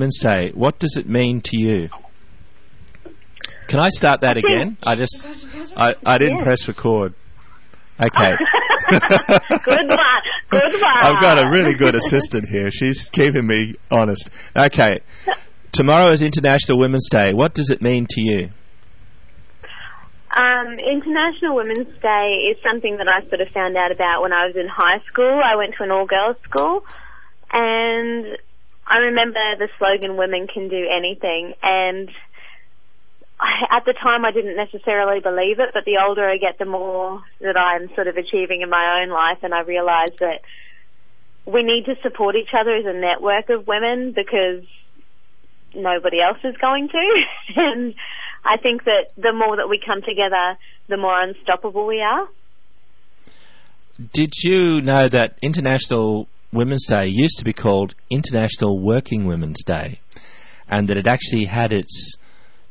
Women's Day. What does it mean to you? Can I start that again? I just, I, I didn't Yeah. press record. Okay. Good one. Good one. I've got a really good assistant here. She's keeping me honest. Okay. Tomorrow is International Women's Day. What does it mean to you? Um, International Women's Day is something that I sort of found out about when I was in high school. I went to an all-girls school, and I remember the slogan "Women can do anything." And I, at the time, I didn't necessarily believe it, but the older I get, the more that I'm sort of achieving in my own life, and I realise that we need to support each other as a network of women because nobody else is going to. and I think that the more that we come together, the more unstoppable we are. Did you know that International Women's Day used to be called International Working Women's Day, and that it actually had its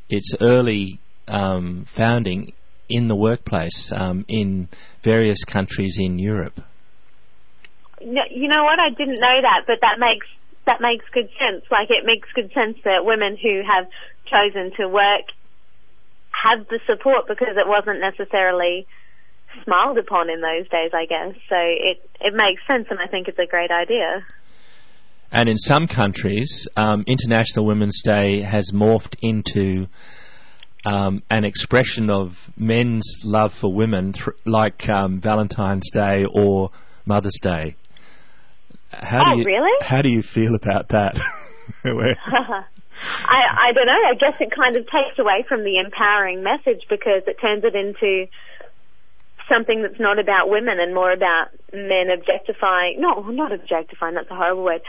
its early um, founding in the workplace um, in various countries in Europe? You know what? I didn't know that, but that makes that makes good sense. Like it makes good sense that women who have chosen to work have the support because it wasn't necessarily smiled upon in those days, I guess. So it it makes sense, and I think it's a great idea. And in some countries, um, International Women's Day has morphed into um, an expression of men's love for women, th- like um, Valentine's Day or Mother's Day. How Oh, do you, really? How do you feel about that? I I don't know. I guess it kind of takes away from the empowering message because it turns it into something that's not about women and more about men objectifying. No, not objectifying. That's a horrible word.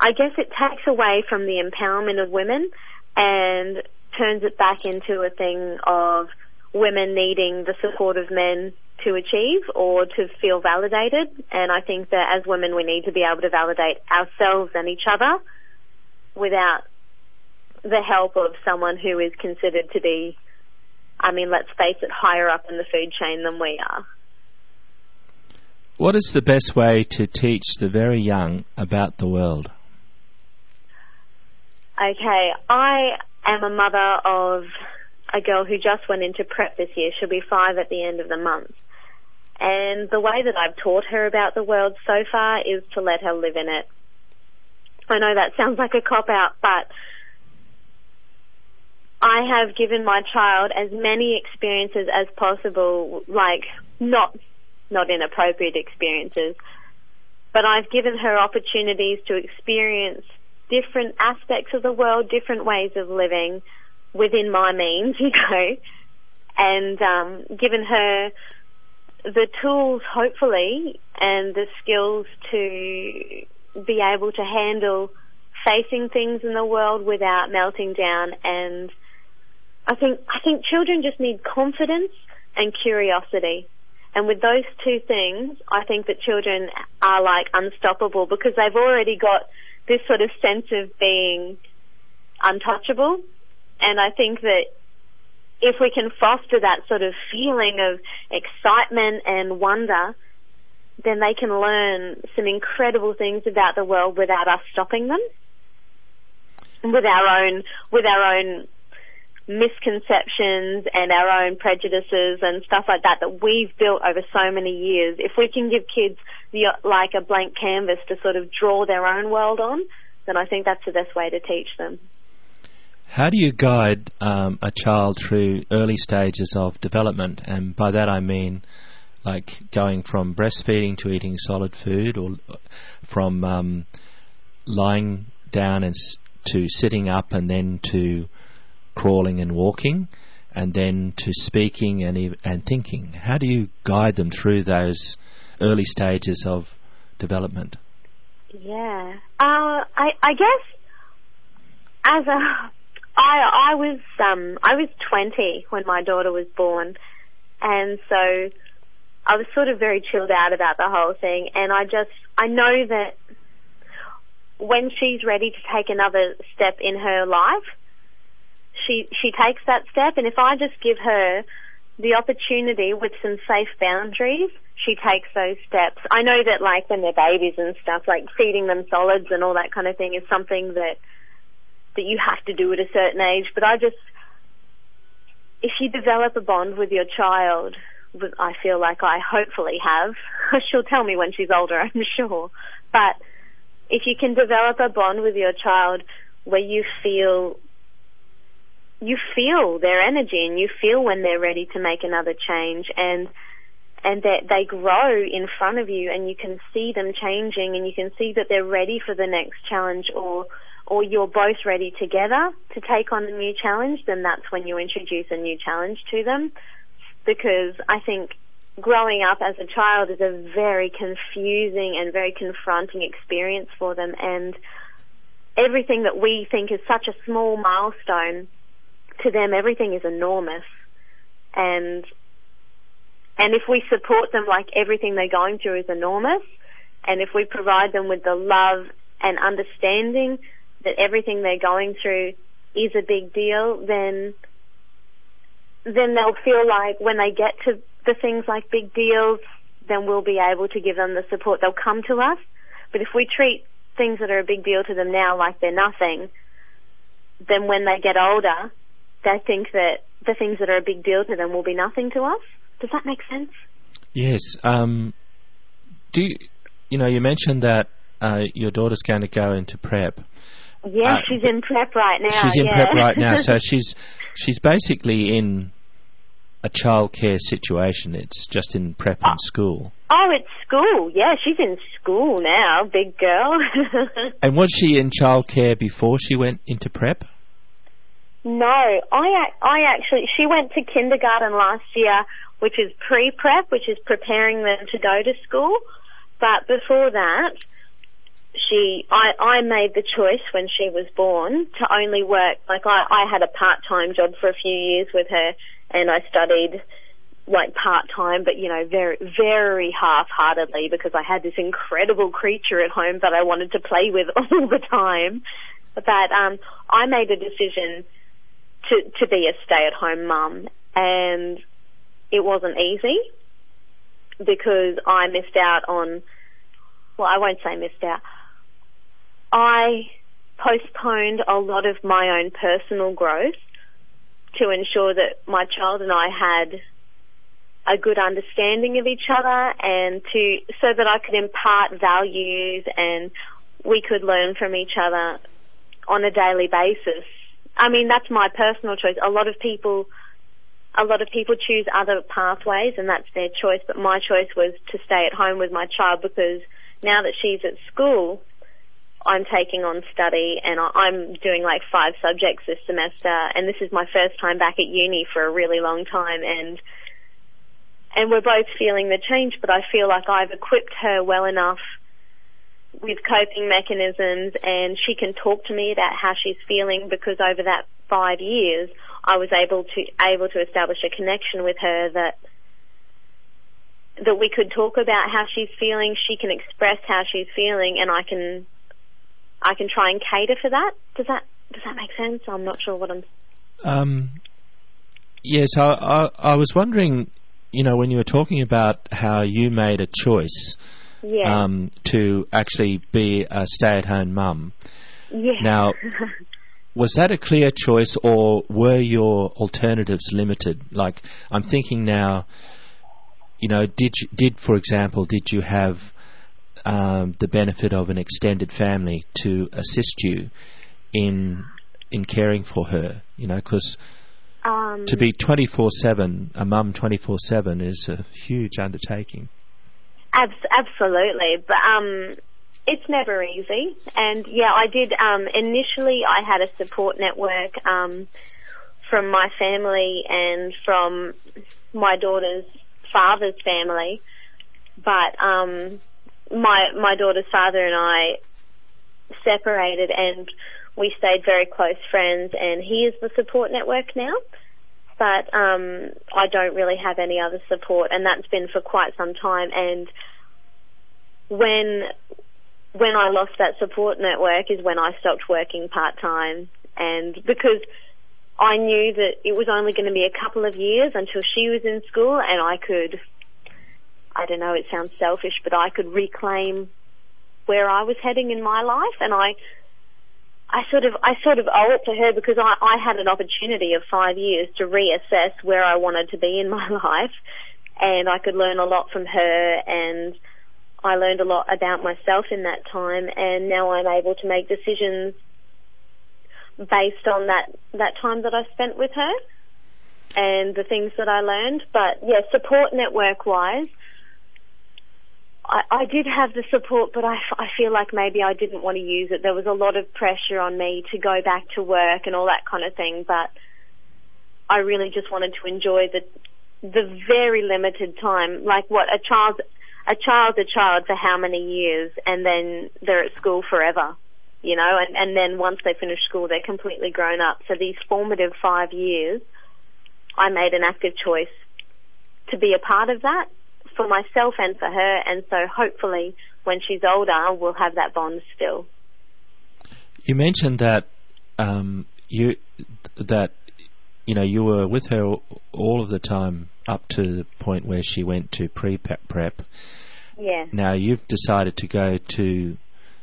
I guess it takes away from the empowerment of women and turns it back into a thing of women needing the support of men to achieve or to feel validated. And I think that as women, we need to be able to validate ourselves and each other without the help of someone who is considered to be, I mean, let's face it, higher up in the food chain than we are. what is the best way to teach the very young about the world? Okay, I am a mother of a girl who just went into prep this year. She'll be five at the end of the month. And the way that I've taught her about the world so far is to let her live in it. I know that sounds like a cop out, but I have given my child as many experiences as possible, like not not inappropriate experiences, but I've given her opportunities to experience different aspects of the world, different ways of living within my means, you know, and um, given her the tools, hopefully, and the skills to be able to handle facing things in the world without melting down. And I think I think children just need confidence and curiosity. And with those two things, I think that children are like unstoppable because they've already got this sort of sense of being untouchable. And I think that if we can foster that sort of feeling of excitement and wonder, then they can learn some incredible things about the world without us stopping them. With our own, with our own misconceptions and our own prejudices and stuff like that that we've built over so many years. If we can give kids the like a blank canvas to sort of draw their own world on, then I think that's the best way to teach them. How do you guide um, a child through early stages of development? And by that I mean like going from breastfeeding to eating solid food or from um, lying down and s- to sitting up and then to crawling and walking and then to speaking and, and thinking. How do you guide them through those early stages of development? Yeah. Uh, I, I guess as a, I, I was, um, I was 20 when my daughter was born. And so I was sort of very chilled out about the whole thing. And I just, I know that when she's ready to take another step in her life, she, she takes that step. And if I just give her the opportunity with some safe boundaries, she takes those steps. I know that like when they're babies and stuff, like feeding them solids and all that kind of thing is something that that you have to do at a certain age, but I just, if you develop a bond with your child, I feel like I hopefully have. She'll tell me when she's older, I'm sure. But if you can develop a bond with your child where you feel you feel their energy and you feel when they're ready to make another change and and that they grow in front of you and you can see them changing and you can see that they're ready for the next challenge or or you're both ready together to take on a new challenge, then that's when you introduce a new challenge to them. Because I think growing up as a child is a very confusing and very confronting experience for them and everything that we think is such a small milestone to them everything is enormous. And and if we support them like everything they're going through is enormous and if we provide them with the love and understanding that everything they're going through is a big deal then then they'll feel like when they get to the things like big deals then we'll be able to give them the support. They'll come to us. But if we treat things that are a big deal to them now like they're nothing then when they get older they think that the things that are a big deal to them will be nothing to us. Does that make sense? Yes. Um, do you, you know? You mentioned that uh, your daughter's going to go into prep. Yes, uh, she's in prep right now. She's in yeah. prep right now, so she's she's basically in a childcare situation. It's just in prep and school. Oh, it's school. Yeah, she's in school now, big girl. and was she in childcare before she went into prep? No, I I actually she went to kindergarten last year, which is pre-prep, which is preparing them to go to school. But before that, she I I made the choice when she was born to only work like I I had a part-time job for a few years with her and I studied like part-time but you know very very half-heartedly because I had this incredible creature at home that I wanted to play with all the time. But um I made a decision to to be a stay at home mum, and it wasn't easy because I missed out on. Well, I won't say missed out. I postponed a lot of my own personal growth to ensure that my child and I had a good understanding of each other and to so that I could impart values and we could learn from each other on a daily basis I mean, that's my personal choice. A lot of people, a lot of people choose other pathways and that's their choice, but my choice was to stay at home with my child because now that she's at school, I'm taking on study and I'm doing like five subjects this semester and this is my first time back at uni for a really long time and and we're both feeling the change but I feel like I've equipped her well enough with coping mechanisms and she can talk to me about how she's feeling because over that five years I was able to able to establish a connection with her that that we could talk about how she's feeling, she can express how she's feeling and I can I can try and cater for that. Does that does that make sense? I'm not sure what I'm um yes, I, I I was wondering, you know, when you were talking about how you made a choice yeah. um, to actually be a stay-at-home mum. Yeah. Now, was that a clear choice, or were your alternatives limited? Like, I'm thinking now. You know, did you, did for example, did you have um, the benefit of an extended family to assist you in in caring for her? You know, because um, to be 24/7, a mum 24/7 is a huge undertaking. Abs- absolutely, but um, it's never easy. And yeah, I did. Um, initially, I had a support network um, from my family and from my daughter's father's family, but um, my my daughter's father and I separated, and we stayed very close friends. And he is the support network now but um, I don't really have any other support, and that's been for quite some time. And when when I lost that support network is when I stopped working part time, and because I knew that it was only going to be a couple of years until she was in school, and I could. I don't know, it sounds selfish, but I could reclaim where I was heading in my life, and I I sort of I sort of owe it to her because I, I had an opportunity of five years to reassess where I wanted to be in my life, and I could learn a lot from her, and I learned a lot about myself in that time, and now I'm able to make decisions based on that that time that I spent with her and the things that I learned. But yeah, support network wise, I, I did have the support, but I, I feel like maybe I didn't want to use it. There was a lot of pressure on me to go back to work and all that kind of thing, but I really just wanted to enjoy the the very limited time. Like what a child, a child's a child for how many years, and then they're at school forever, you know. And and then once they finish school, they're completely grown up. So these formative five years, I made an active choice to be a part of that for myself and for her, and so hopefully when she's older, we'll have that bond still. You mentioned that um, you that you know you were with her all of the time up to the point where she went to pre prep. Yeah. Now you've decided to go to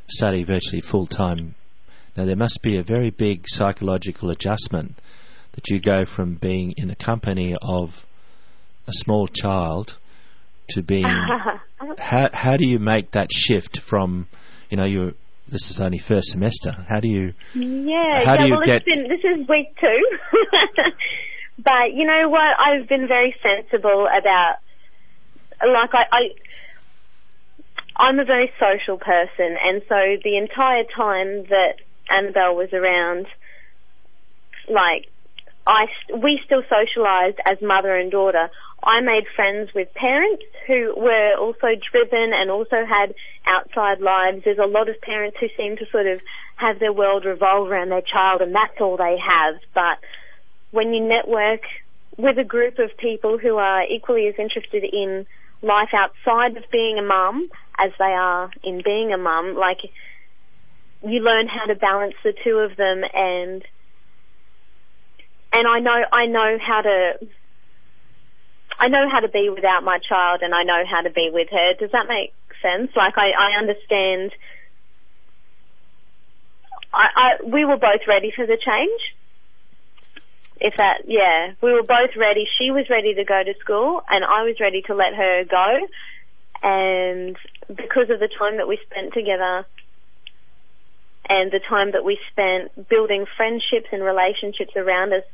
study virtually full time. Now there must be a very big psychological adjustment that you go from being in the company of a small child to being how how do you make that shift from you know you this is only first semester. How do you yeah how yeah, do you well, get been, this is week two. But you know what? I've been very sensible about like I, I I'm a very social person and so the entire time that Annabelle was around like I we still socialized as mother and daughter I made friends with parents who were also driven and also had outside lives. There's a lot of parents who seem to sort of have their world revolve around their child and that's all they have. But when you network with a group of people who are equally as interested in life outside of being a mum as they are in being a mum, like you learn how to balance the two of them and and I know I know how to I know how to be without my child and I know how to be with her. Does that make sense? Like I, I understand. I, I we were both ready for the change. If that, yeah, we were both ready. She was ready to go to school, and I was ready to let her go. And because of the time that we spent together, and the time that we spent building friendships and relationships around us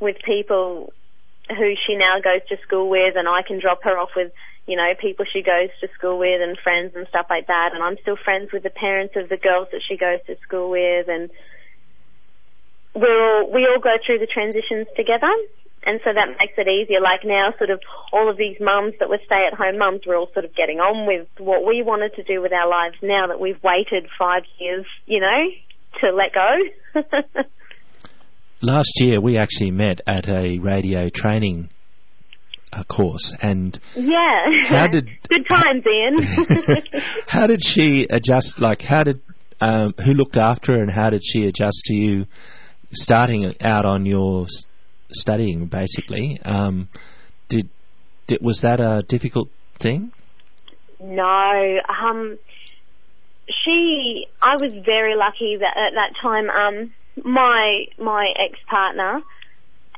with people who she now goes to school with and I can drop her off with, you know, people she goes to school with and friends and stuff like that and I'm still friends with the parents of the girls that she goes to school with and we're all, we all go through the transitions together and so that makes it easier. Like now sort of all of these mums that were stay at home mums, we're all sort of getting on with what we wanted to do with our lives now that we've waited five years, you know, to let go. last year we actually met at a radio training uh, course and yeah. how did good times ian. How did she adjust like how did um, who looked after her and how did she adjust to you starting out on your studying basically? Um, did, did was that a difficult thing? No um, she i was very lucky that at that time um, my my ex partner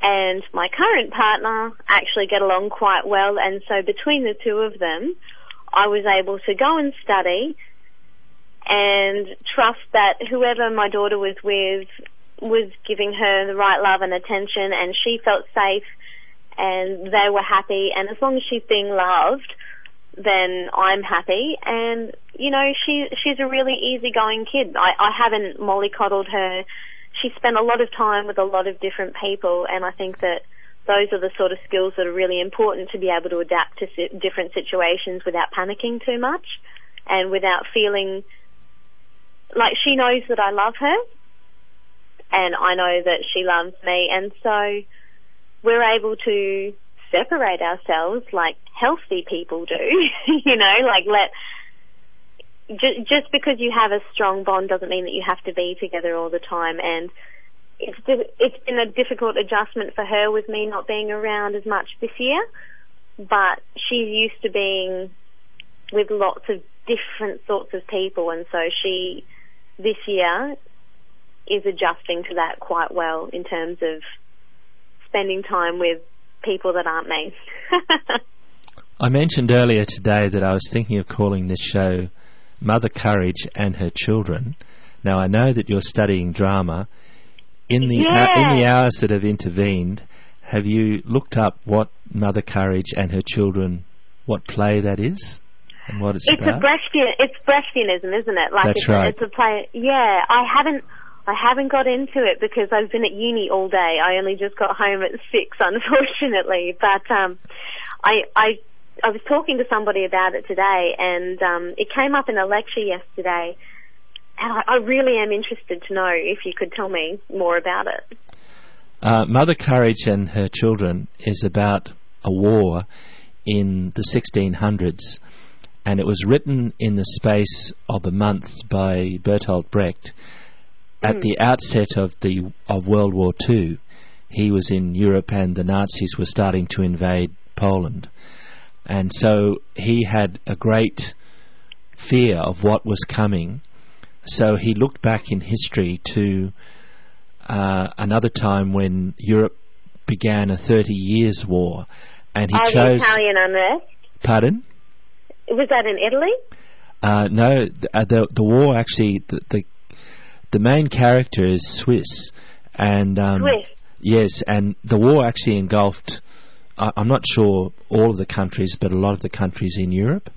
and my current partner actually get along quite well, and so between the two of them, I was able to go and study and trust that whoever my daughter was with was giving her the right love and attention, and she felt safe, and they were happy, and as long as she's being loved, then I'm happy. And you know, she she's a really easygoing kid. I, I haven't mollycoddled her she spent a lot of time with a lot of different people, and I think that those are the sort of skills that are really important to be able to adapt to si- different situations without panicking too much and without feeling like she knows that I love her and I know that she loves me and so we're able to separate ourselves like healthy people do, you know, like let just because you have a strong bond doesn't mean that you have to be together all the time. And it's it's been a difficult adjustment for her with me not being around as much this year. But she's used to being with lots of different sorts of people, and so she this year is adjusting to that quite well in terms of spending time with people that aren't me. I mentioned earlier today that I was thinking of calling this show Mother Courage and Her Children. Now I know that you're studying drama. In the Yeah. in the hours that have intervened, have you looked up what Mother Courage and Her Children, what play that is, and what it's, It's about? a Brechtian, it's Brechtianism, isn't it? Like That's it's, right. A, it's a play. Yeah, I haven't, I haven't got into it because I've been at uni all day. I only just got home at six, unfortunately. But um, I, I, I was talking to somebody about it today, and um, it came up in a lecture yesterday. And I, I really am interested to know if you could tell me more about it. Uh, Mother Courage and Her Children is about a war in the 1600s, and it was written in the space of a month by Bertolt Brecht. At the outset of the of World War II, he was in Europe, and the Nazis were starting to invade Poland, and so he had a great fear of what was coming. So he looked back in history to uh, another time when Europe began a 30 years war, and he oh, chose. Italian unrest. Pardon? Was that in Italy? Uh, no, the, uh, the the war actually the, the the main character is Swiss, and um, Swiss. yes, and the war actually engulfed. I I'm not sure all of the countries, but a lot of the countries in Europe,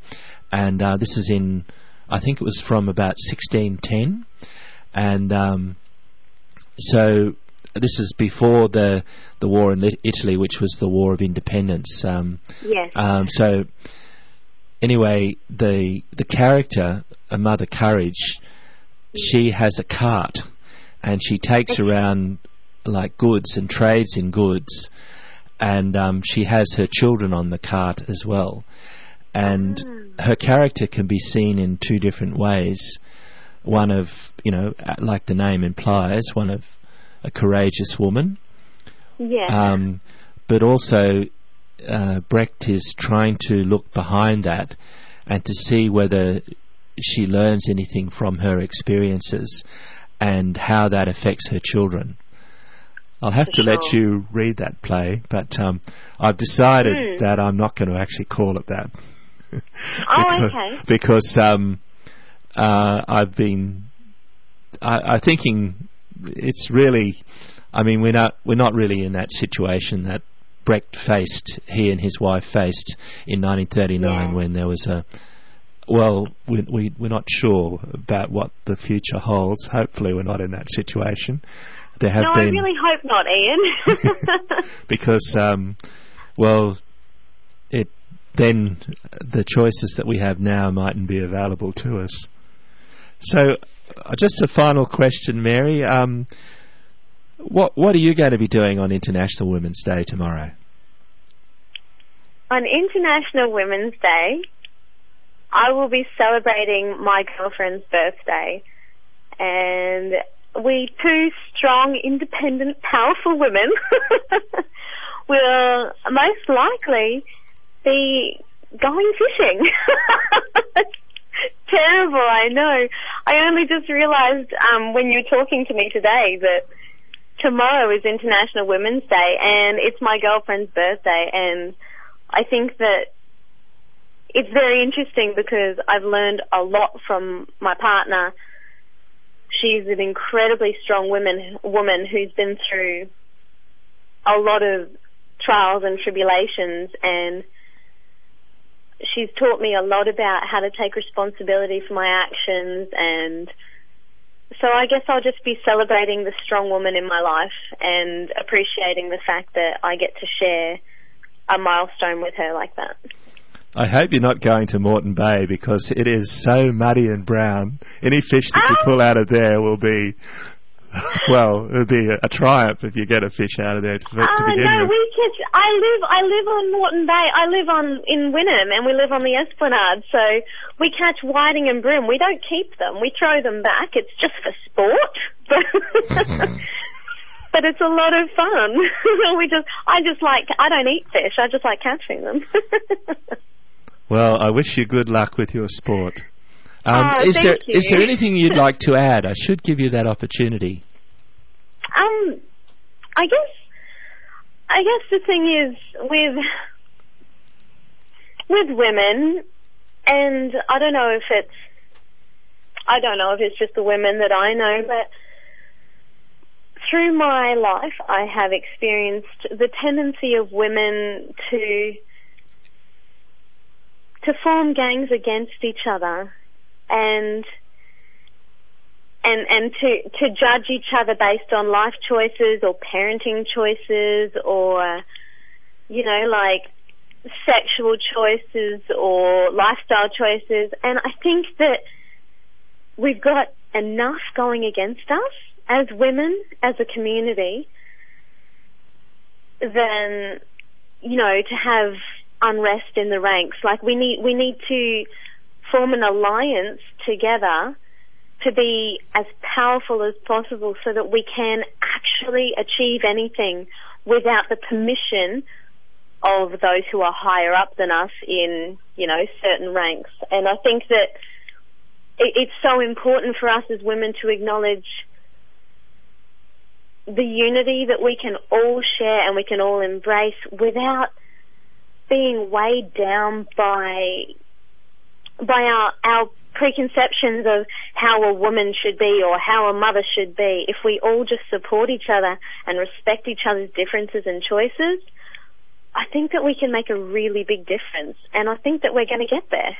and uh, this is in. I think it was from about 1610, and um, so this is before the the war in Italy, which was the War of Independence. Um, Yes. um, so anyway, the the character, a Mother Courage, she has a cart, and she takes around like goods and trades in goods, and um, she has her children on the cart as well, and her character can be seen in two different ways. One of you know, like the name implies, one of a courageous woman, yeah. um, but also uh, Brecht is trying to look behind that and to see whether she learns anything from her experiences and how that affects her children. I'll have to let you read that play, but um, I've decided Hmm. that I'm not going to actually call it that. oh, because, okay. Because um, uh, I've been I, I thinking it's really. I mean, we're not we're not really in that situation that Brecht faced. He and his wife faced in 1939 Yeah. when there was a. Well, we, we we're not sure about what the future holds. Hopefully, we're not in that situation. There have No, I really hope not, Ian. because, um, well, it then the choices that we have now mightn't be available to us. So, uh, just a final question, Mary. Um, what what are you going to be doing on International Women's Day tomorrow? On International Women's Day, I will be celebrating my girlfriend's birthday. And we two strong, independent, powerful women will most likely be going fishing. Terrible, I know. I only just realized um, when you were talking to me today that tomorrow is International Women's Day and it's my girlfriend's birthday and I think that it's very interesting because I've learned a lot from my partner. She's an incredibly strong woman woman who's been through a lot of trials and tribulations and she's taught me a lot about how to take responsibility for my actions and so I guess I'll just be celebrating the strong woman in my life and appreciating the fact that I get to share a milestone with her like that. I hope you're not going to Moreton Bay because it is so muddy and brown. Any fish that you pull out of there will be, well, it'll be a, a triumph if you get a fish out of there to, to Oh begin no, with. we catch. I live. I live on Moreton Bay. I live on in Wynnum, and we live on the Esplanade. So we catch whiting and bream. We don't keep them. We throw them back. It's just for sport, but but it's a lot of fun. we just. I just like. I don't eat fish. I just like catching them. Well, I wish you good luck with your sport. Um, Oh, is there thank is there anything you'd like to add? I should give you that opportunity. Um, I guess, I guess the thing is with with women, and I don't know if it's, I don't know if it's just the women that I know, but through my life, I have experienced the tendency of women to to form gangs against each other and and and to to judge each other based on life choices or parenting choices or you know like sexual choices or lifestyle choices. And I think that we've got enough going against us as women as a community than you know to have unrest in the ranks like we need we need to form an alliance together to be as powerful as possible so that we can actually achieve anything without the permission of those who are higher up than us in, you know, certain ranks. And I think that it's so important for us as women to acknowledge the unity that we can all share and we can all embrace without being weighed down by by our our preconceptions of how a woman should be or how a mother should be. If we all just support each other and respect each other's differences and choices, I think that we can make a really big difference, and I think that we're going to get there.